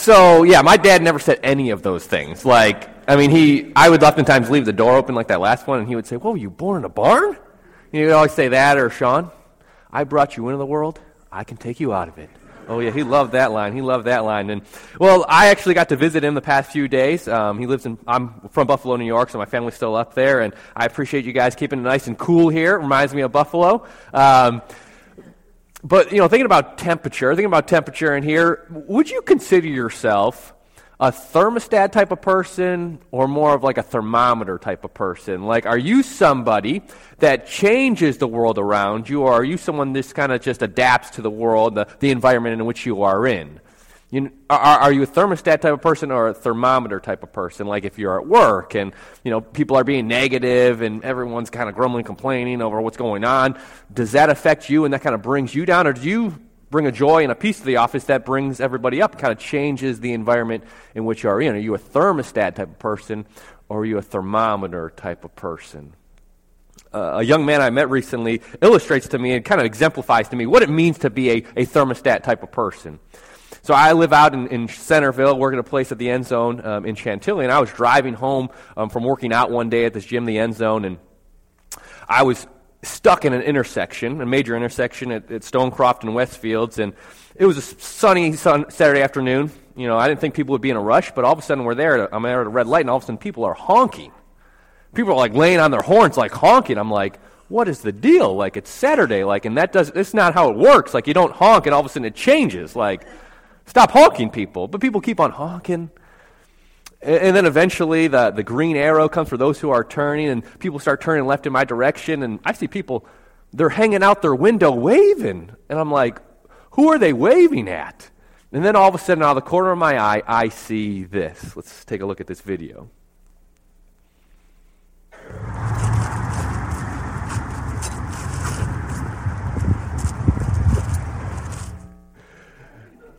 so yeah, my dad never said any of those things. Like, I mean, he, I would oftentimes leave the door open like that last one, and he would say, "Whoa, you born in a barn?" You would always say that, or Sean, I brought you into the world. I can take you out of it. Oh yeah, he loved that line. He loved that line. And well, I actually got to visit him the past few days. Um, he lives in. I'm from Buffalo, New York, so my family's still up there, and I appreciate you guys keeping it nice and cool here. It reminds me of Buffalo. Um, but you know, thinking about temperature, thinking about temperature in here, would you consider yourself a thermostat type of person or more of like a thermometer type of person? Like, are you somebody that changes the world around you, or are you someone that kind of just adapts to the world, the, the environment in which you are in? You, are, are you a thermostat type of person or a thermometer type of person? Like if you're at work and you know people are being negative and everyone's kind of grumbling, complaining over what's going on, does that affect you and that kind of brings you down, or do you bring a joy and a peace to the office that brings everybody up, kind of changes the environment in which you are in? Are you a thermostat type of person or are you a thermometer type of person? Uh, a young man I met recently illustrates to me and kind of exemplifies to me what it means to be a, a thermostat type of person. So I live out in, in Centreville, work at a place at the end zone um, in Chantilly, and I was driving home um, from working out one day at this gym, the end zone, and I was stuck in an intersection, a major intersection at, at Stonecroft and Westfields, and it was a sunny sun, Saturday afternoon. You know, I didn't think people would be in a rush, but all of a sudden we're there. I'm there at a red light, and all of a sudden people are honking. People are like laying on their horns, like honking. I'm like, what is the deal? Like it's Saturday, like, and that does. It's not how it works. Like you don't honk, and all of a sudden it changes. Like, stop honking, people. But people keep on honking. And then eventually the, the green arrow comes for those who are turning, and people start turning left in my direction. And I see people, they're hanging out their window waving. And I'm like, who are they waving at? And then all of a sudden, out of the corner of my eye, I see this. Let's take a look at this video.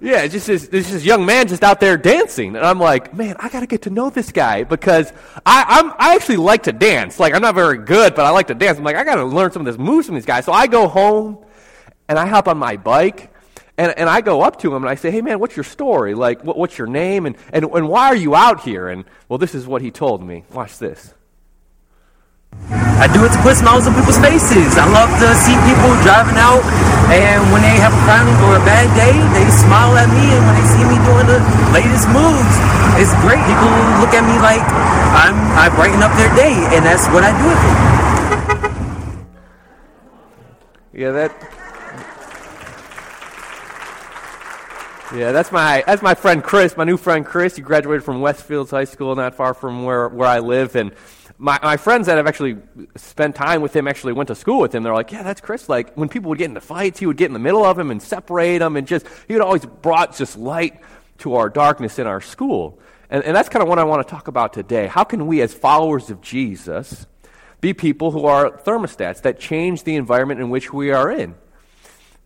Yeah, just this, this young man just out there dancing, and I'm like, man, I got to get to know this guy because I, I'm I actually like to dance. Like I'm not very good, but I like to dance. I'm like, I got to learn some of this moves from these guys. So I go home, and I hop on my bike, and, and I go up to him and I say, hey man, what's your story? Like, what, what's your name, and, and and why are you out here? And well, this is what he told me. Watch this. I do it to put smiles on people's faces. I love to see people driving out, and when they have a problem or a bad day, they smile at me, and when they see me doing the latest moves, it's great. People look at me like I'm I brighten up their day, and that's what I do it for. Yeah, that. Yeah, that's my that's my friend Chris, my new friend Chris. He graduated from Westfields High School, not far from where where I live, and my, my friends that have actually spent time with him actually went to school with him. They're like, yeah, that's Chris. Like when people would get into fights, he would get in the middle of them and separate them, and just he would always brought just light to our darkness in our school. And, and that's kind of what I want to talk about today. How can we, as followers of Jesus, be people who are thermostats that change the environment in which we are in?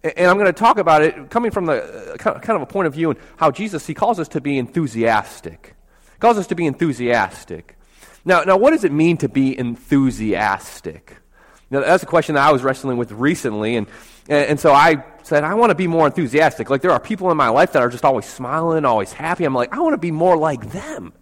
And I'm going to talk about it coming from the uh, kind of a point of view and how Jesus, he calls us to be enthusiastic. He calls us to be enthusiastic. Now, now, what does it mean to be enthusiastic? Now, that's a question that I was wrestling with recently, and, and, and so I said, I want to be more enthusiastic. Like, there are people in my life that are just always smiling, always happy. I'm like, I want to be more like them.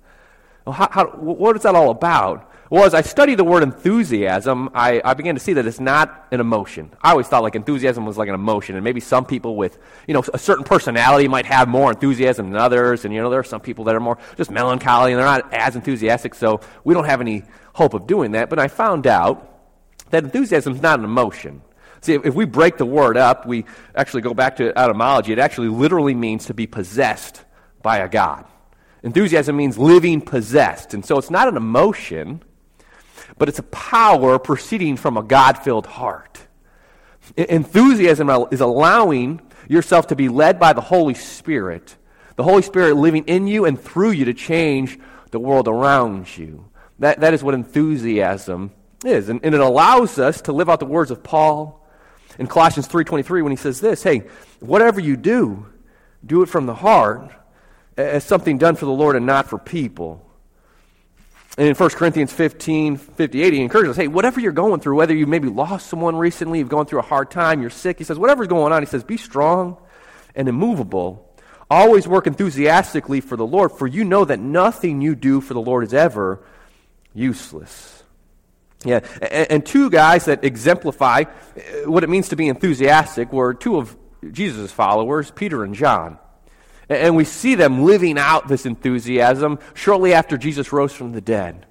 Well, how, how, what is that all about? Well, as I studied the word enthusiasm, I, I began to see that it's not an emotion. I always thought like enthusiasm was like an emotion, and maybe some people with you know a certain personality might have more enthusiasm than others, and you know there are some people that are more just melancholy and they're not as enthusiastic. So we don't have any hope of doing that. But I found out that enthusiasm is not an emotion. See, if, if we break the word up, we actually go back to etymology. It actually literally means to be possessed by a god. Enthusiasm means living possessed, and so it's not an emotion but it's a power proceeding from a God filled heart. Enthusiasm is allowing yourself to be led by the Holy Spirit, the Holy Spirit living in you and through you to change the world around you. That, that is what enthusiasm is. And, and it allows us to live out the words of Paul in Colossians 3.23 when he says this, hey, whatever you do, do it from the heart as something done for the Lord and not for people. And in 1 Corinthians 15, 58, he encourages us, hey, whatever you're going through, whether you maybe lost someone recently, you've gone through a hard time, you're sick, he says, whatever's going on, he says, be strong and immovable, Always work enthusiastically for the Lord, for you know that nothing you do for the Lord is ever useless. Yeah, and, two guys that exemplify uh, what it means to be enthusiastic were two of Jesus' followers, Peter and John. And we see them living out this enthusiasm shortly after Jesus rose from the dead.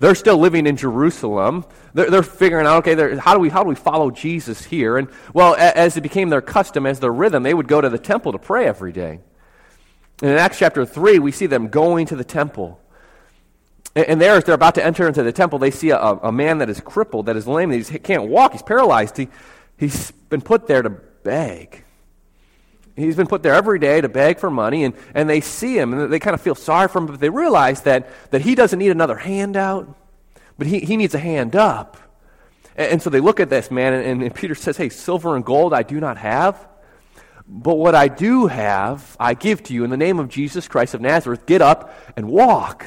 They're still living in Jerusalem. They're, they're figuring out, okay, how do, we, how do we follow Jesus here? And, well, as it became their custom, as their rhythm, they would go to the temple to pray every day. And in Acts chapter 3, we see them going to the temple. And, there, as they're about to enter into the temple, they see a, a man that is crippled, that is lame, that he can't walk, he's paralyzed. He, he's been put there to beg. He's been put there every day to beg for money, and, and they see him, and they kind of feel sorry for him, but they realize that, that he doesn't need another handout, but he, he needs a hand up. And, and so they look at this man, and, and Peter says, Hey, silver and gold I do not have, but what I do have, I give to you in the name of Jesus Christ of Nazareth. Get up and walk.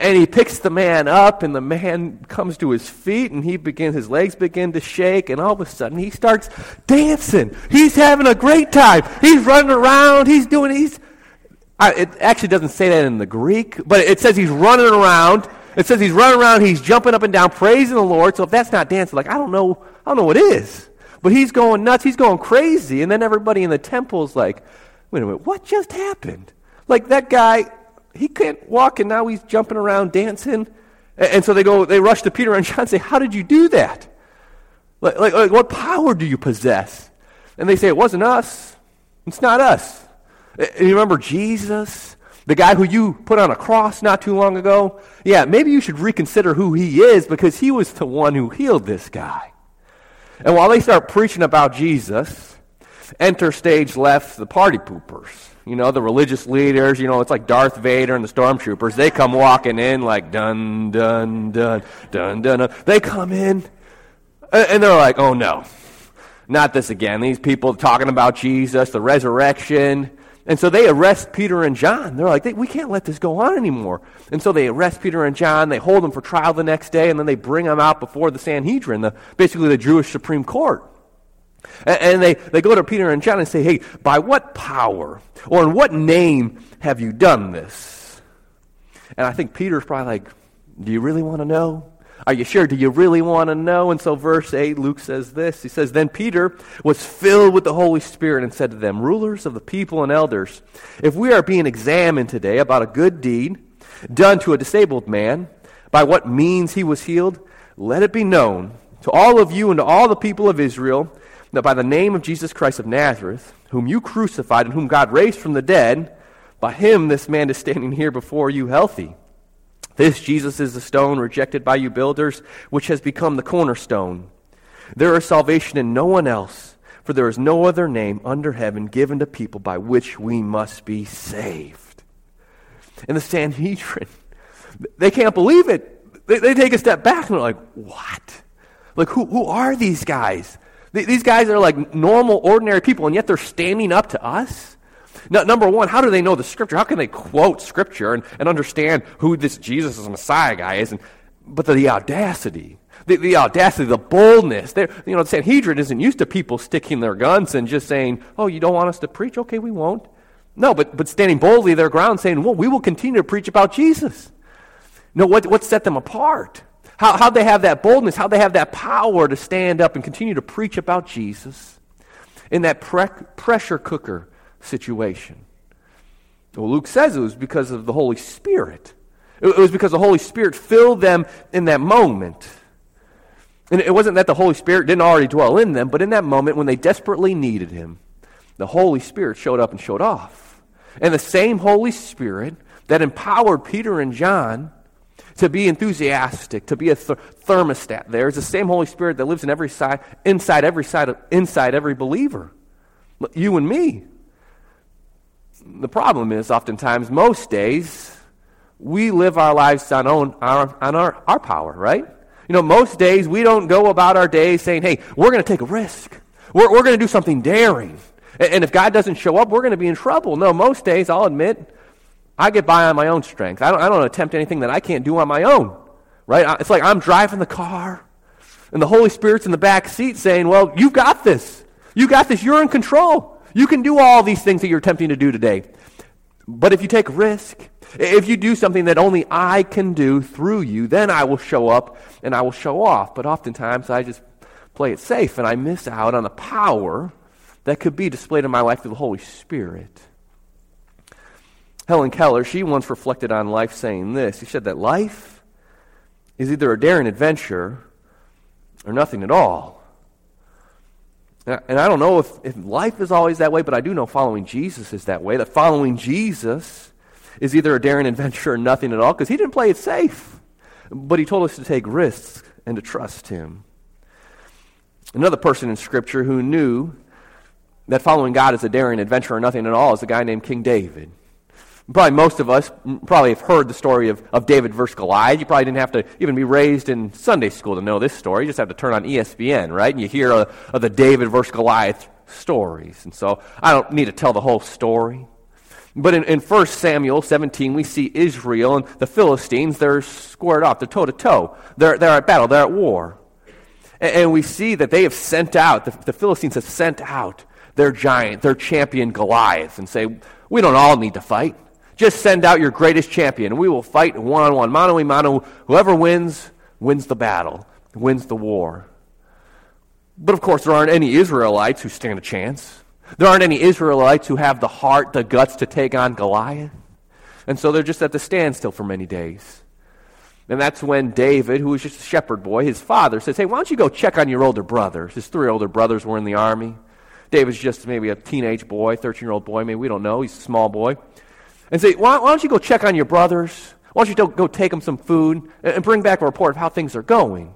And he picks the man up, and the man comes to his feet, and he begins, his legs begin to shake, and all of a sudden he starts dancing. He's having a great time. He's running around. He's doing, he's, I, it actually doesn't say that in the Greek, but it says he's running around. It says he's running around, he's jumping up and down, praising the Lord. So if that's not dancing, like, I don't know, I don't know what is. But he's going nuts, he's going crazy. And then everybody in the temple is like, wait a minute, what just happened? Like that guy, he can't walk and now he's jumping around dancing. And so they go, they rush to Peter and John and say, How did you do that? Like, like, like, what power do you possess? And they say, It wasn't us. It's not us. And you remember Jesus, the guy who you put on a cross not too long ago? Yeah, maybe you should reconsider who he is because he was the one who healed this guy. And while they start preaching about Jesus, enter stage left the party poopers you know, the religious leaders, you know, it's like Darth Vader and the stormtroopers. They come walking in like dun, dun, dun, dun, dun. dun. They come in and they're like, oh no, not this again. These people talking about Jesus, the resurrection. And so they arrest Peter and John. They're like, we can't let this go on anymore. And so they arrest Peter and John. They hold them for trial the next day, and then they bring them out before the Sanhedrin, the, basically the Jewish Supreme Court. And they, they go to Peter and John and say, Hey, by what power or in what name have you done this? And I think Peter's probably like, Do you really want to know? Are you sure? Do you really want to know? And so, verse 8, Luke says this He says, Then Peter was filled with the Holy Spirit and said to them, Rulers of the people and elders, if we are being examined today about a good deed done to a disabled man, by what means he was healed, let it be known to all of you and to all the people of Israel that by the name of Jesus Christ of Nazareth, whom you crucified and whom God raised from the dead, by him this man is standing here before you healthy. This Jesus is the stone rejected by you builders, which has become the cornerstone. There is salvation in no one else, for there is no other name under heaven given to people by which we must be saved. And the Sanhedrin, they can't believe it. They, they take a step back and they're like, what? Like, who, who are these guys? These guys are like normal, ordinary people, and yet they're standing up to us. Now, number one, how do they know the scripture? How can they quote scripture and, and understand who this Jesus is Messiah guy is? And, but the, the audacity, the, the, audacity, the boldness. They're, you know, the Sanhedrin isn't used to people sticking their guns and just saying, oh, you don't want us to preach? Okay, we won't. No, but, but standing boldly their ground saying, well, we will continue to preach about Jesus. No, what, what set them apart? How, how'd they have that boldness? How'd they have that power to stand up and continue to preach about Jesus in that pre- pressure cooker situation? Well, Luke says it was because of the Holy Spirit. It was because the Holy Spirit filled them in that moment. And it wasn't that the Holy Spirit didn't already dwell in them, but in that moment when they desperately needed Him, the Holy Spirit showed up and showed off. And the same Holy Spirit that empowered Peter and John to be enthusiastic, to be a th- thermostat. There is the same Holy Spirit that lives in every side, inside every side of, inside every believer. You and me. The problem is, oftentimes, most days, we live our lives on, own, our, on our, our power, right? You know, most days we don't go about our days saying, hey, we're going to take a risk. We're, we're going to do something daring. And, and if God doesn't show up, we're going to be in trouble. No, most days, I'll admit, I get by on my own strength. I don't, I don't attempt anything that I can't do on my own. Right? It's like I'm driving the car, and the Holy Spirit's in the back seat saying, Well, you've got this. You got this. You're in control. You can do all these things that you're attempting to do today. But if you take risk, if you do something that only I can do through you, then I will show up and I will show off. But oftentimes I just play it safe and I miss out on the power that could be displayed in my life through the Holy Spirit. Helen Keller, she once reflected on life saying this. She said that life is either a daring adventure or nothing at all. And I don't know if, if life is always that way, but I do know following Jesus is that way. That following Jesus is either a daring adventure or nothing at all, because he didn't play it safe. But he told us to take risks and to trust him. Another person in Scripture who knew that following God is a daring adventure or nothing at all is a guy named King David. Probably most of us probably have heard the story of, of David versus Goliath. You probably didn't have to even be raised in Sunday school to know this story. You just have to turn on ESPN, right? And you hear uh, of the David versus Goliath stories. And so I don't need to tell the whole story. But in, in 1 Samuel 17, we see Israel and the Philistines, they're squared off. They're toe to toe. They're, at battle. They're at war. And, and we see that they have sent out, the, the Philistines have sent out their giant, their champion Goliath, and say, we don't all need to fight. Just send out your greatest champion, we will fight one on one, mano a mano. Whoever wins, wins the battle, wins the war. But of course, there aren't any Israelites who stand a chance. There aren't any Israelites who have the heart, the guts to take on Goliath. And so they're just at the standstill for many days. And that's when David, who was just a shepherd boy, his father says, Hey, why don't you go check on your older brothers? His three older brothers were in the army. David's just maybe a teenage boy, 13 year old boy, maybe we don't know. He's a small boy and say, why, why don't you go check on your brothers? Why don't you go take them some food and bring back a report of how things are going?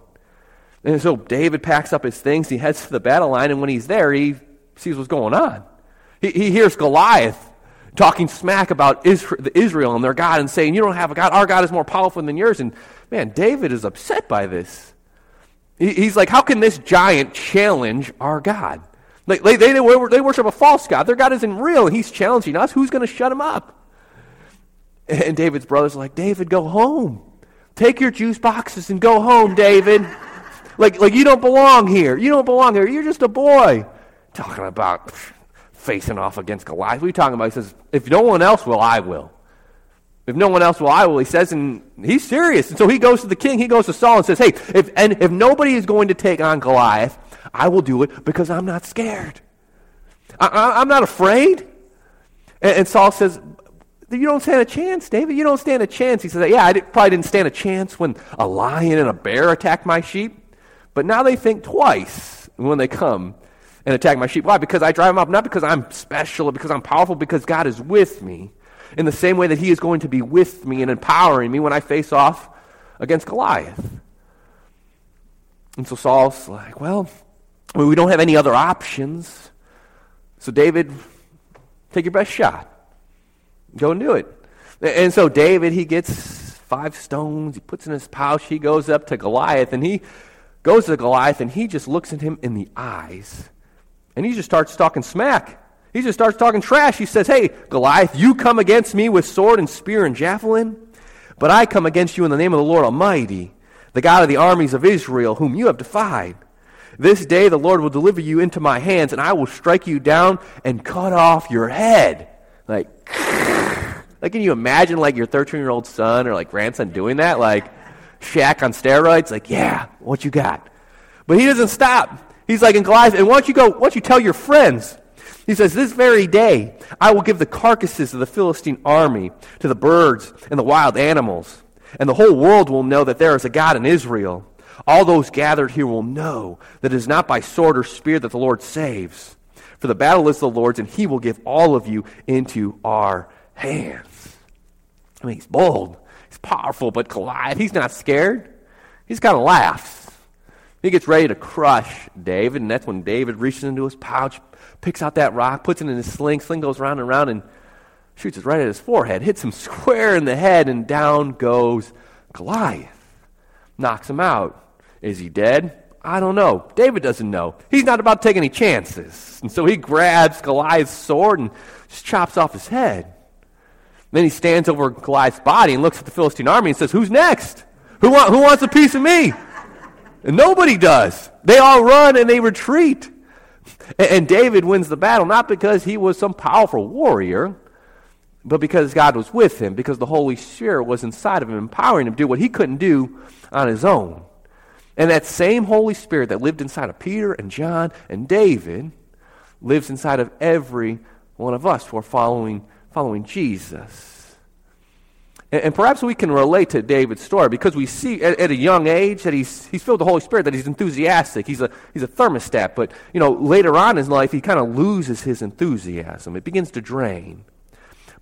And so David packs up his things, he heads to the battle line, and when he's there, he sees what's going on. He, he hears Goliath talking smack about Israel and their God and saying, You don't have a God. Our God is more powerful than yours. And man, David is upset by this. He, he's like, How can this giant challenge our God? Like, they, they, they worship a false God. Their God isn't real, and he's challenging us. Who's going to shut him up? And David's brothers are like, David, go home. Take your juice boxes and go home, David. like, like you don't belong here. You don't belong here. You're just a boy. Talking about facing off against Goliath. What are you talking about? He says, if no one else will, I will. If no one else will, I will. He says, and he's serious. And so he goes to the king, he goes to Saul and says, hey, if, and if nobody is going to take on Goliath, I will do it because I'm not scared. I, am not afraid. And, and Saul says, you don't stand a chance, David. You don't stand a chance. He says, Yeah, I did, probably didn't stand a chance when a lion and a bear attacked my sheep. But now they think twice when they come and attack my sheep. Why? Because I drive them up, not because I'm special or because I'm powerful, because God is with me in the same way that He is going to be with me and empowering me when I face off against Goliath. And so Saul's like, Well, we don't have any other options. So, David, take your best shot. Go and do it. And so David, he gets five stones, he puts in his pouch, he goes up to Goliath, and he goes to Goliath, and he just looks at him in the eyes, and he just starts talking smack. He just starts talking trash. He says, Hey, Goliath, you come against me with sword and spear and javelin, but I come against you in the name of the Lord Almighty, the God of the armies of Israel, whom you have defied. This day the Lord will deliver you into my hands, and I will strike you down and cut off your head. Like, like, can you imagine like your 13 year old son or like grandson doing that? Like, Shaq on steroids? Like, yeah, what you got? But he doesn't stop. He's like in Goliath, and why don't you go, why don't you tell your friends? He says, This very day I will give the carcasses of the Philistine army to the birds and the wild animals, and the whole world will know that there is a God in Israel. All those gathered here will know that it is not by sword or spear that the Lord saves. For the battle is the Lord's, and he will give all of you into our hands. I mean, he's bold, he's powerful, but Goliath, he's not scared. He's kind of laughs. He gets ready to crush David, and that's when David reaches into his pouch, picks out that rock, puts it in his sling. Sling goes round and round and shoots it right at his forehead, hits him square in the head, and down goes Goliath. Knocks him out. Is he dead? I don't know. David doesn't know. He's not about to take any chances. And so he grabs Goliath's sword and just chops off his head. Then he stands over Goliath's body and looks at the Philistine army and says, Who's next? Who, want, who wants a piece of me? And nobody does. They all run and they retreat. And, and David wins the battle not because he was some powerful warrior, but because God was with him, because the Holy Spirit was inside of him, empowering him to do what he couldn't do on his own. And that same Holy Spirit that lived inside of Peter and John and David lives inside of every one of us who are following, following Jesus. And, and perhaps we can relate to David's story because we see at, at, a young age that he's, he's filled with the Holy Spirit, that he's enthusiastic. He's a, he's a thermostat. But, you know, later on in life, he kind of loses his enthusiasm. It begins to drain.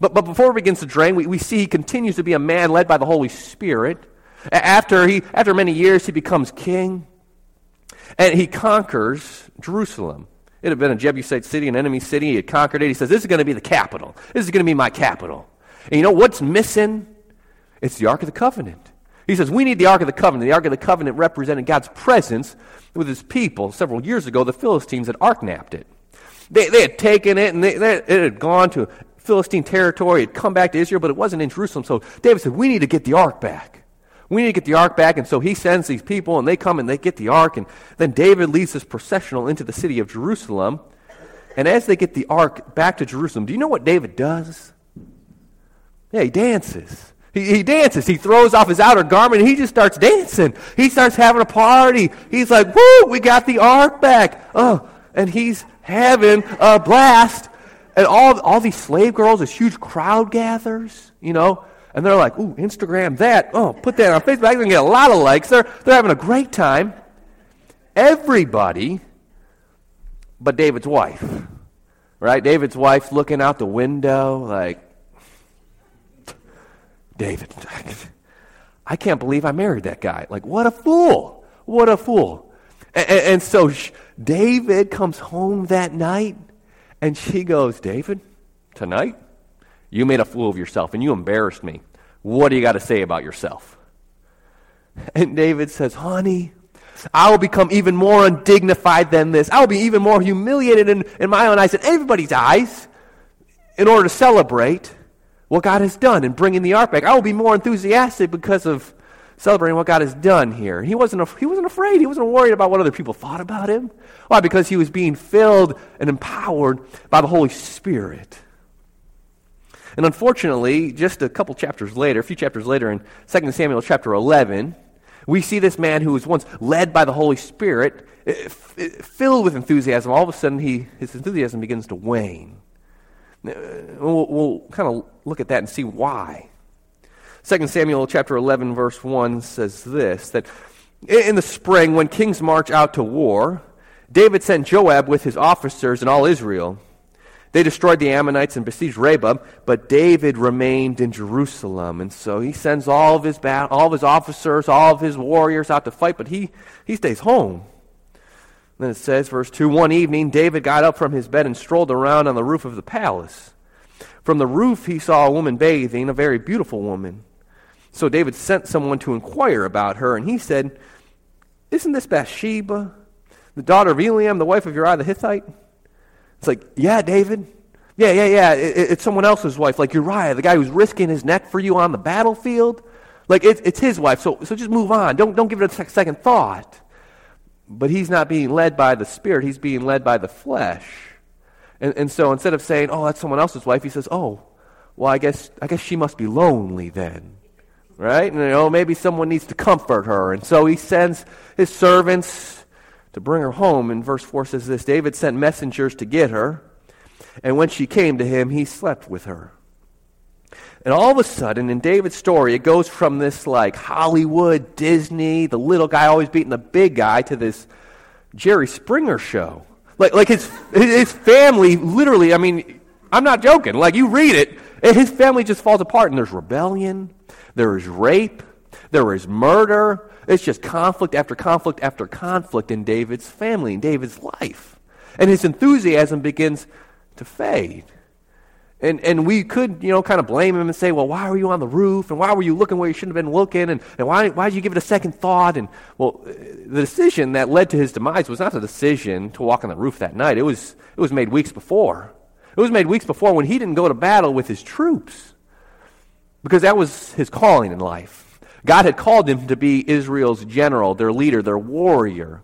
But, but before it begins to drain, we, we see he continues to be a man led by the Holy Spirit. After, he, after many years, he becomes king. And he conquers Jerusalem. It had been a Jebusite city, an enemy city. He had conquered it. He says, This is going to be the capital. This is going to be my capital. And you know what's missing? It's the Ark of the Covenant. He says, We need the Ark of the Covenant. The Ark of the Covenant represented God's presence with his people. Several years ago, the Philistines had ark napped it. They, they had taken it and they, they, it had gone to Philistine territory. It had come back to Israel, but it wasn't in Jerusalem. So David said, We need to get the ark back. We need to get the ark back. And so he sends these people, and they come and they get the ark. And then David leads this processional into the city of Jerusalem. And as they get the ark back to Jerusalem, do you know what David does? Yeah, he dances. He, he dances. He throws off his outer garment and he just starts dancing. He starts having a party. He's like, woo, we got the ark back. Oh, and he's having a blast. And all, all these slave girls, this huge crowd gathers, you know, and they're like, ooh, Instagram that. Oh, put that on Facebook. They're going to get a lot of likes. They're, they're having a great time. Everybody but David's wife, right? David's wife looking out the window like, David, I can't believe I married that guy. Like, what a fool. What a fool. And, and, so David comes home that night, and she goes, David, tonight, you made a fool of yourself, and you embarrassed me. What do you got to say about yourself? And David says, Honey, I will become even more undignified than this. I will be even more humiliated in, in my own eyes and everybody's eyes in order to celebrate what God has done in bringing the ark back. I will be more enthusiastic because of celebrating what God has done here. He wasn't, he wasn't afraid. He wasn't worried about what other people thought about him. Why? Because he was being filled and empowered by the Holy Spirit. And unfortunately, just a couple chapters later, a few chapters later in 2 Samuel chapter 11, we see this man who was once led by the Holy Spirit, eh, filled with enthusiasm. All of a sudden, he, his enthusiasm begins to wane. We'll, we'll kind of look at that and see why. 2 Samuel chapter 11 verse 1 says this that in the spring when kings march out to war, David sent Joab with his officers and all Israel. They destroyed the Ammonites and besieged Rabbah, but David remained in Jerusalem. And so he sends all of his all of his officers, all of his warriors out to fight, but he, he stays home. Then it says, verse 2 One evening, David got up from his bed and strolled around on the roof of the palace. From the roof, he saw a woman bathing, a very beautiful woman. So David sent someone to inquire about her, and he said, Isn't this Bathsheba, the daughter of Eliam, the wife of Uriah the Hittite? It's like, Yeah, David. Yeah, yeah, yeah. It, it's someone else's wife, like Uriah, the guy who's risking his neck for you on the battlefield. Like, it, it's his wife, so, so just move on. Don't, don't give it a second thought. But he's not being led by the Spirit, he's being led by the flesh. And, and so instead of saying, oh, that's someone else's wife, he says, oh, well, I guess, I guess she must be lonely then. Right? And, you know, maybe someone needs to comfort her. And so he sends his servants to bring her home. And verse 4 says this David sent messengers to get her. And when she came to him, he slept with her. And all of a sudden, in David's story, it goes from this like Hollywood, Disney, the little guy always beating the big guy, to this Jerry Springer show. Like, like his, his family, literally, I mean, I'm not joking. Like, you read it, his family just falls apart, and there's rebellion, there is rape, there is murder. It's just conflict after conflict after conflict in David's family, in David's life. And his enthusiasm begins to fade. And, and we could, you know, kind of blame him and say, well, why were you on the roof? And why were you looking where you shouldn't have been looking? And, and why, why did you give it a second thought? And, well, uh, the decision that led to his demise was not the decision to walk on the roof that night. It was, it was made weeks before. It was made weeks before when he didn't go to battle with his troops. Because that was his calling in life. God had called him to be Israel's general, their leader, their warrior.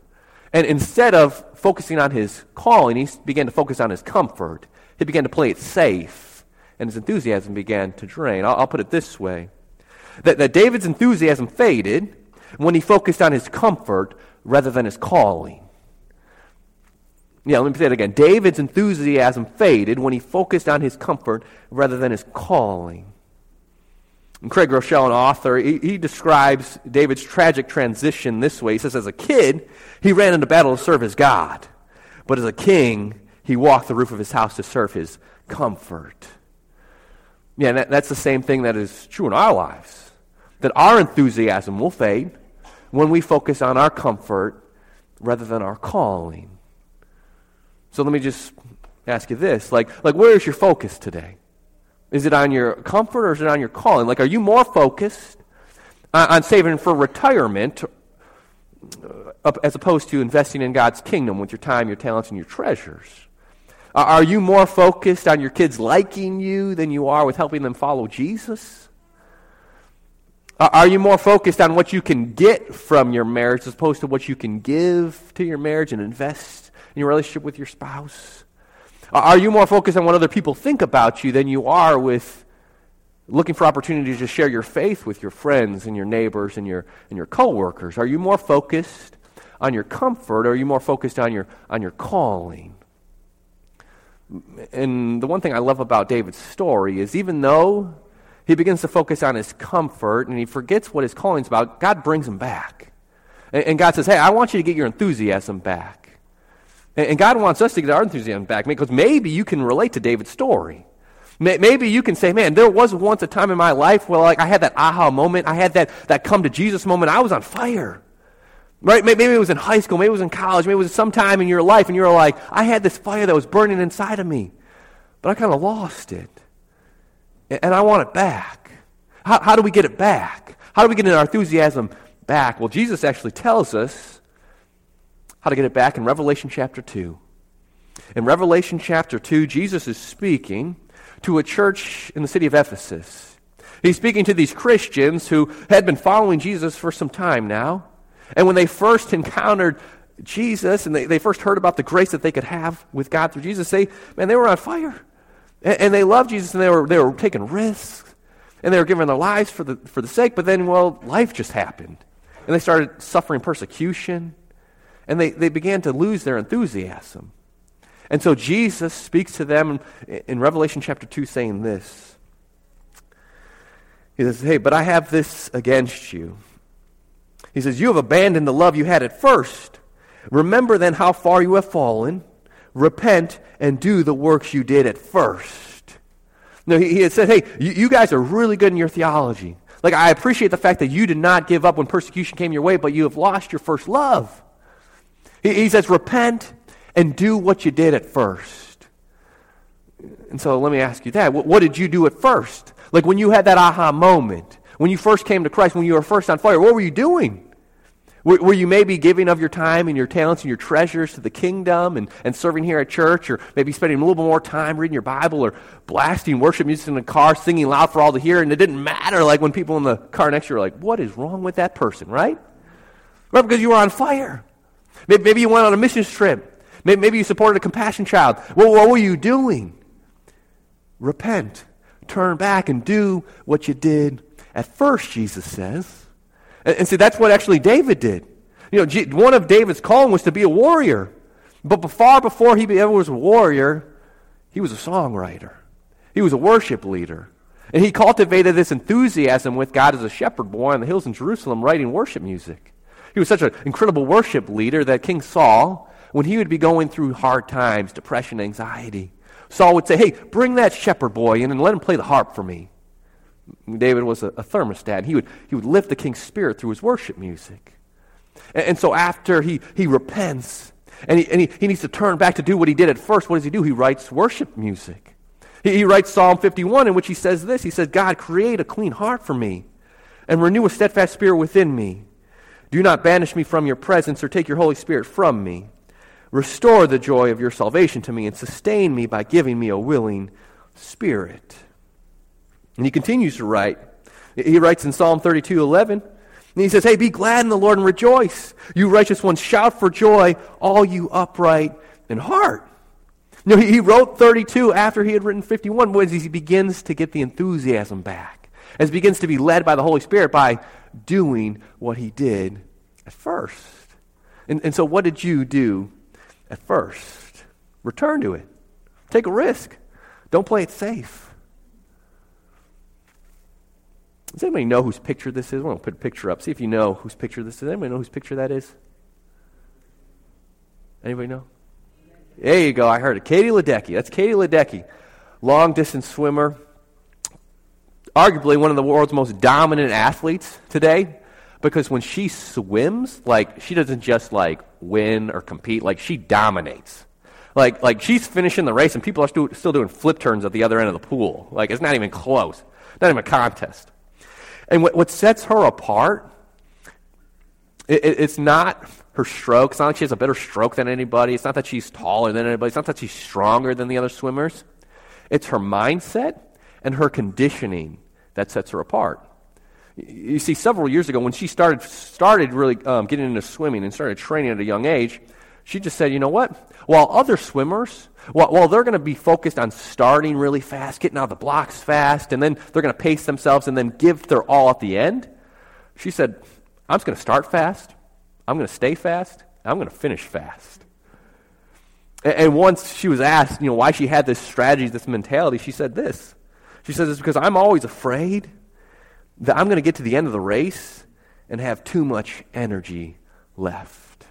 And instead of focusing on his calling, he began to focus on his comfort. He began to play it safe, and his enthusiasm began to drain. I'll, I'll put it this way that, that David's enthusiasm faded when he focused on his comfort rather than his calling. Yeah, let me say it again. David's enthusiasm faded when he focused on his comfort rather than his calling. And Craig Groeschel, an author, he, he, describes David's tragic transition this way. He says, as a kid, he ran into battle to serve his God. But as a king, he walked the roof of his house to serve his comfort. Yeah, that, that's the same thing that is true in our lives. That our enthusiasm will fade when we focus on our comfort rather than our calling. So let me just ask you this. Like, like where is your focus today? Is it on your comfort or is it on your calling? Like, are you more focused on, saving for retirement uh, as opposed to investing in God's kingdom with your time, your talents, and your treasures? Are you more focused on your kids liking you than you are with helping them follow Jesus? Are you more focused on what you can get from your marriage as opposed to what you can give to your marriage and invest in your relationship with your spouse? Are you more focused on what other people think about you than you are with looking for opportunities to share your faith with your friends and your neighbors and your, and your coworkers? Are you more focused on your comfort or are you more focused on your, on your calling? And the one thing I love about David's story is even though he begins to focus on his comfort and he forgets what his calling's about, God brings him back. And, and God says, Hey, I want you to get your enthusiasm back. And God wants us to get our enthusiasm back because maybe you can relate to David's story. Maybe you can say, man, there was once a time in my life where like I had that aha moment. I had that, that come to Jesus moment. I was on fire. Right? Maybe it was in high school. Maybe it was in college. Maybe it was sometime in your life and you were like, I had this fire that was burning inside of me. But I kind of lost it. And I want it back. How, how do we get it back? How do we get our enthusiasm back? Well, Jesus actually tells us how to get it back in Revelation chapter 2. In Revelation chapter 2, Jesus is speaking to a church in the city of Ephesus. He's speaking to these Christians who had been following Jesus for some time now. And when they first encountered Jesus and they, they first heard about the grace that they could have with God through Jesus, they, man, they were on fire. And, and they loved Jesus and they were, they were taking risks. And they were giving their lives for the, for the sake. But then, well, life just happened. And they started suffering persecution and they, they began to lose their enthusiasm. And so Jesus speaks to them in Revelation chapter 2 saying this. He says, Hey, but I have this against you. He says, You have abandoned the love you had at first. Remember then how far you have fallen. Repent and do the works you did at first. No, he, he had said, Hey, you, you guys are really good in your theology. Like, I appreciate the fact that you did not give up when persecution came your way, but you have lost your first love. He, he says, repent and do what you did at first. And so let me ask you that. What, what did you do at first? Like when you had that aha moment, when you first came to Christ, when you were first on fire, what were you doing? Were, you maybe giving of your time and your talents and your treasures to the kingdom and, and serving here at church, or maybe spending a little bit more time reading your Bible or blasting worship music in the car, singing loud for all to hear, and it didn't matter like when people in the car next to you were like, What is wrong with that person, right? Right? Because you were on fire. Maybe you went on a mission trip. Maybe you supported a compassion child. Well, what were you doing? Repent. Turn back and do what you did at first, Jesus says. And, and see, that's what actually David did. You know, one of David's calling was to be a warrior. But far before he ever was a warrior, he was a songwriter. He was a worship leader. And he cultivated this enthusiasm with God as a shepherd boy on the hills in Jerusalem writing worship music. He was such an incredible worship leader that King Saul, when he would be going through hard times, depression, anxiety, Saul would say, Hey, bring that shepherd boy in and let him play the harp for me. David was a, a thermostat. He would, he would lift the king's spirit through his worship music. And, and so after he, he repents and, he, and he, he needs to turn back to do what he did at first, what does he do? He writes worship music. He, he writes Psalm 51 in which he says this He says, God, create a clean heart for me and renew a steadfast spirit within me. Do not banish me from your presence or take your Holy Spirit from me. Restore the joy of your salvation to me and sustain me by giving me a willing spirit. And he continues to write. He writes in Psalm 32 11, And he says, Hey, be glad in the Lord and rejoice. You righteous ones, shout for joy, all you upright in heart. You he wrote 32 after he had written 51 as he begins to get the enthusiasm back, as he begins to be led by the Holy Spirit by doing what he did at first. And, and so, what did you do at first? Return to it. Take a risk. Don't play it safe. Does anybody know whose picture this is? I want to put a picture up. See if you know whose picture this is. Anybody know whose picture that is? Anybody know? There you go. I heard it. Katie Ledecky. That's Katie Ledecky, long distance swimmer. Arguably one of the world's most dominant athletes today because when she swims, like she doesn't just like win or compete, like she dominates. Like, like she's finishing the race and people are still, still doing flip turns at the other end of the pool. Like it's not even close. Not even a contest. And what, what sets her apart, it, it, it's not her stroke. It's not like she has a better stroke than anybody. It's not that she's taller than anybody. It's not that she's stronger than the other swimmers. It's her mindset and her conditioning that sets her apart. You see, several years ago, when she started, started really um, getting into swimming and started training at a young age, she just said, you know what? While other swimmers, while, while they're going to be focused on starting really fast, getting out of the blocks fast, and then they're going to pace themselves and then give their all at the end, she said, I'm just going to start fast, I'm going to stay fast, I'm going to finish fast. And, and once she was asked, you know, why she had this strategy, this mentality, she said this. She says, it's because I'm always afraid that I'm going to get to the end of the race and have too much energy left.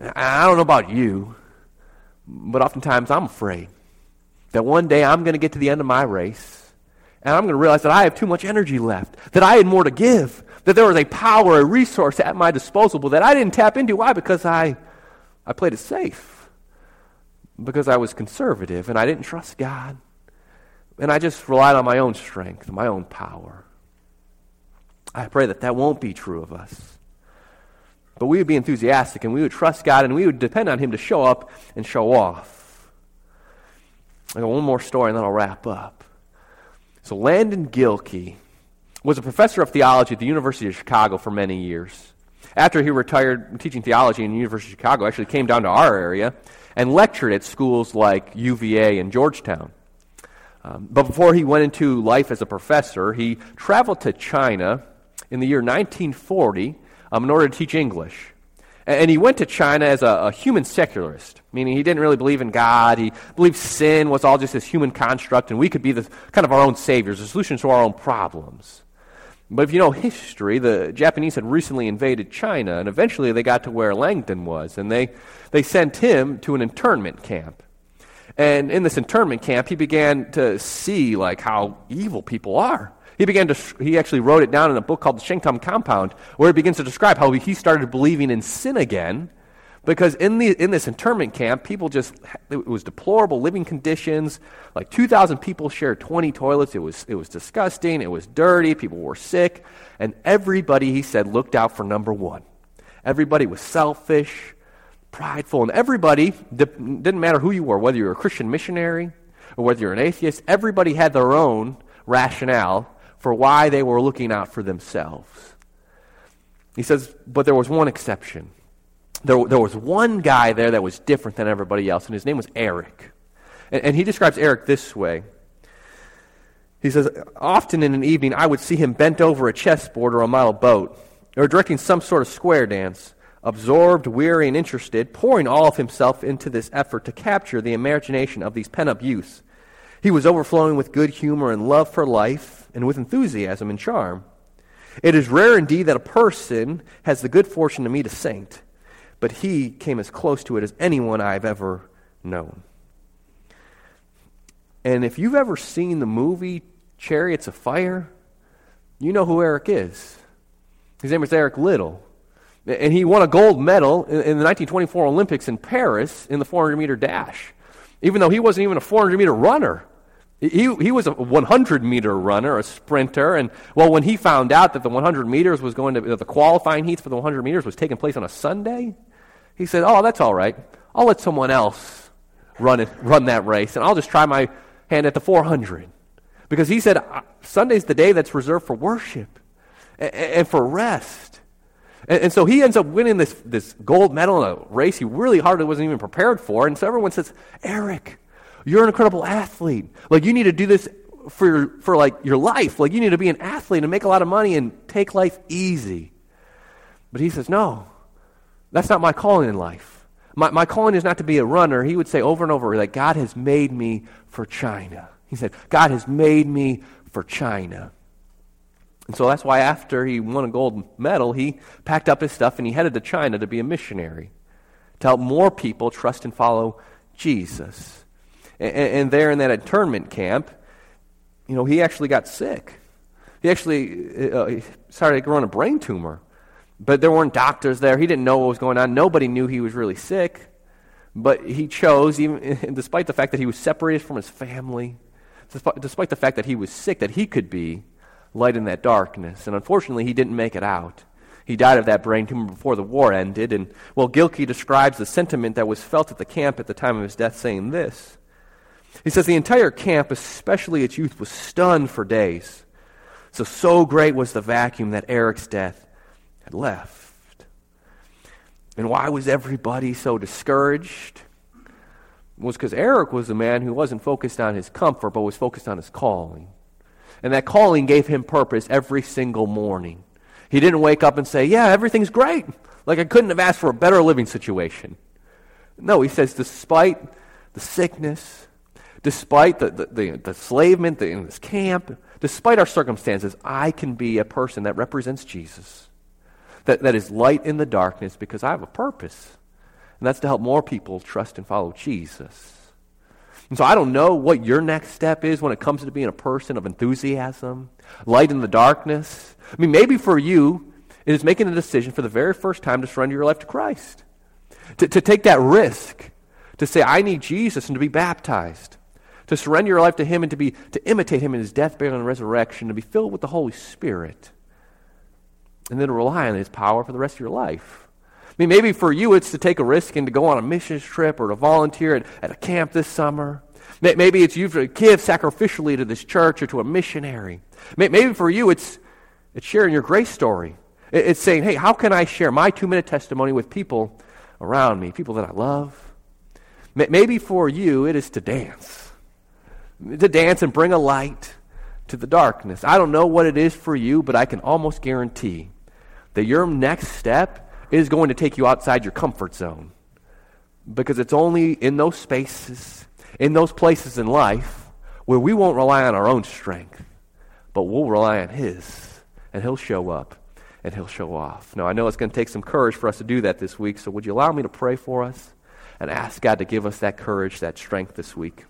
I don't know about you, but oftentimes I'm afraid that one day I'm going to get to the end of my race and I'm going to realize that I have too much energy left, that I had more to give, that there was a power, a resource at my disposal that I didn't tap into. Why? Because I, I played it safe, because I was conservative and I didn't trust God. And I just relied on my own strength, my own power. I pray that that won't be true of us. But we would be enthusiastic and we would trust God and we would depend on Him to show up and show off. I got one more story and then I'll wrap up. So, Langdon Gilkey was a professor of theology at the University of Chicago for many years. After he retired teaching theology in the University of Chicago, actually came down to our area and lectured at schools like UVA and Georgetown. Um, but before he went into life as a professor, he traveled to China in the year 1940 um, in order to teach English. And, he went to China as a, a, human secularist, meaning he didn't really believe in God. He believed sin was all just this human construct, and we could be the, kind of our own saviors, the solutions to our own problems. But if you know history, the Japanese had recently invaded China, and eventually they got to where Langdon was, and they, they sent him to an internment camp. And in this internment camp, he began to see like how evil people are. He began to he actually wrote it down in a book called The Shantung Compound, where he begins to describe how he started believing in sin again. Because in, the, in this internment camp, people just, it was deplorable living conditions. Like 2,000 people shared 20 toilets. It was, it was disgusting. It was dirty. People were sick. And everybody, he said, looked out for number one. Everybody was selfish prideful. And everybody, didn't matter who you were, whether you were a Christian missionary or whether you're an atheist, everybody had their own rationale for why they were looking out for themselves. He says, but there was one exception. There, there was one guy there that was different than everybody else, and his name was Eric. And, and he describes Eric this way. He says, Often in an evening, I would see him bent over a chessboard or a model boat, or directing some sort of square dance absorbed, weary, and interested, pouring all of himself into this effort to capture the imagination of these pent up youths. He was overflowing with good humor and love for life, and with enthusiasm and charm. It is rare indeed that a person has the good fortune to meet a saint, but he came as close to it as anyone I've ever known. And if you've ever seen the movie Chariots of Fire, you know who Eric is. His name is Eric Liddell. And he won a gold medal in, the 1924 Olympics in Paris in the 400 meter dash, even though he wasn't even a 400 meter runner. He, he was a 100 meter runner, a sprinter. And well, when he found out that the 100 meters was going to, the qualifying heats for the 100 meters was taking place on a Sunday, he said, Oh, that's all right. I'll let someone else run, it, run that race, and I'll just try my hand at the 400. Because he said Sunday's the day that's reserved for worship and, and for rest. And, and, so he ends up winning this, this gold medal in a race he really hardly wasn't even prepared for. And so everyone says, Eric, you're an incredible athlete. Like, you need to do this for, your, for like your life. Like, you need to be an athlete and make a lot of money and take life easy. But he says, no, that's not my calling in life. My, my calling is not to be a runner. He would say over and over, like, God has made me for China. He said, God has made me for China. And so that's why after he won a gold medal, he packed up his stuff and he headed to China to be a missionary, to help more people trust and follow Jesus. And, and there in that internment camp, you know, he actually got sick. He actually uh, started growing a brain tumor. But there weren't doctors there. He didn't know what was going on. Nobody knew he was really sick. But he chose, even despite the fact that he was separated from his family, despite the fact that he was sick, that he could be light in that darkness. And unfortunately, he didn't make it out. He died of that brain tumor before the war ended. And, well, Gilkey describes the sentiment that was felt at the camp at the time of his death, saying this. He says, The entire camp, especially its youth, was stunned for days. So, so great was the vacuum that Eric's death had left. And why was everybody so discouraged? It was because Eric was a man who wasn't focused on his comfort, but was focused on his calling. And that calling gave him purpose every single morning. He didn't wake up and say, Yeah, everything's great. Like I couldn't have asked for a better living situation. No, he says, despite the sickness, despite the, the, the, the enslavement in this camp, despite our circumstances, I can be a person that represents Jesus that, that is light in the darkness because I have a purpose. And that's to help more people trust and follow Jesus. And so I don't know what your next step is when it comes to being a person of enthusiasm, light in the darkness. I mean, maybe for you, it is making a decision for the very first time to surrender your life to Christ. To, to take that risk, to say, I need Jesus and to be baptized. To surrender your life to Him and to, be, to imitate Him in His death, burial, and resurrection, to be filled with the Holy Spirit and then rely on His power for the rest of your life. I mean, maybe for you it's to take a risk and to go on a missions trip or to volunteer at, at a camp this summer. Maybe it's you to give sacrificially to this church or to a missionary. Maybe for you it's, it's sharing your grace story. It's saying, hey, how can I share my two minute testimony with people around me, people that I love? Maybe for you it is to dance. To dance and bring a light to the darkness. I don't know what it is for you, but I can almost guarantee that your next step is going to take you outside your comfort zone. Because it's only in those spaces, in those places in life, where we won't rely on our own strength, but we'll rely on His, and He'll show up and He'll show off. Now, I know it's going to take some courage for us to do that this week, so would you allow me to pray for us and ask God to give us that courage, that strength this week?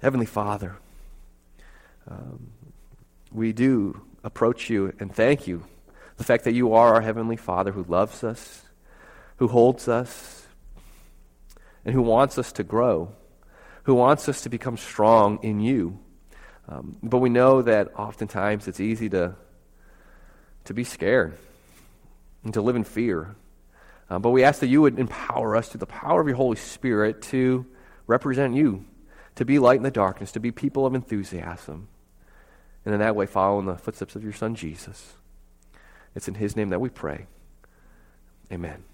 Heavenly Father, um, we do approach you and thank you. The fact that you are our Heavenly Father who loves us, who holds us, and who wants us to grow, who wants us to become strong in you. Um, but we know that oftentimes it's easy to, to be scared and to live in fear. Um, but we ask that you would empower us through the power of your Holy Spirit to represent you, to be light in the darkness, to be people of enthusiasm and in that way follow in the footsteps of your Son, Jesus. It's in His name that we pray. Amen.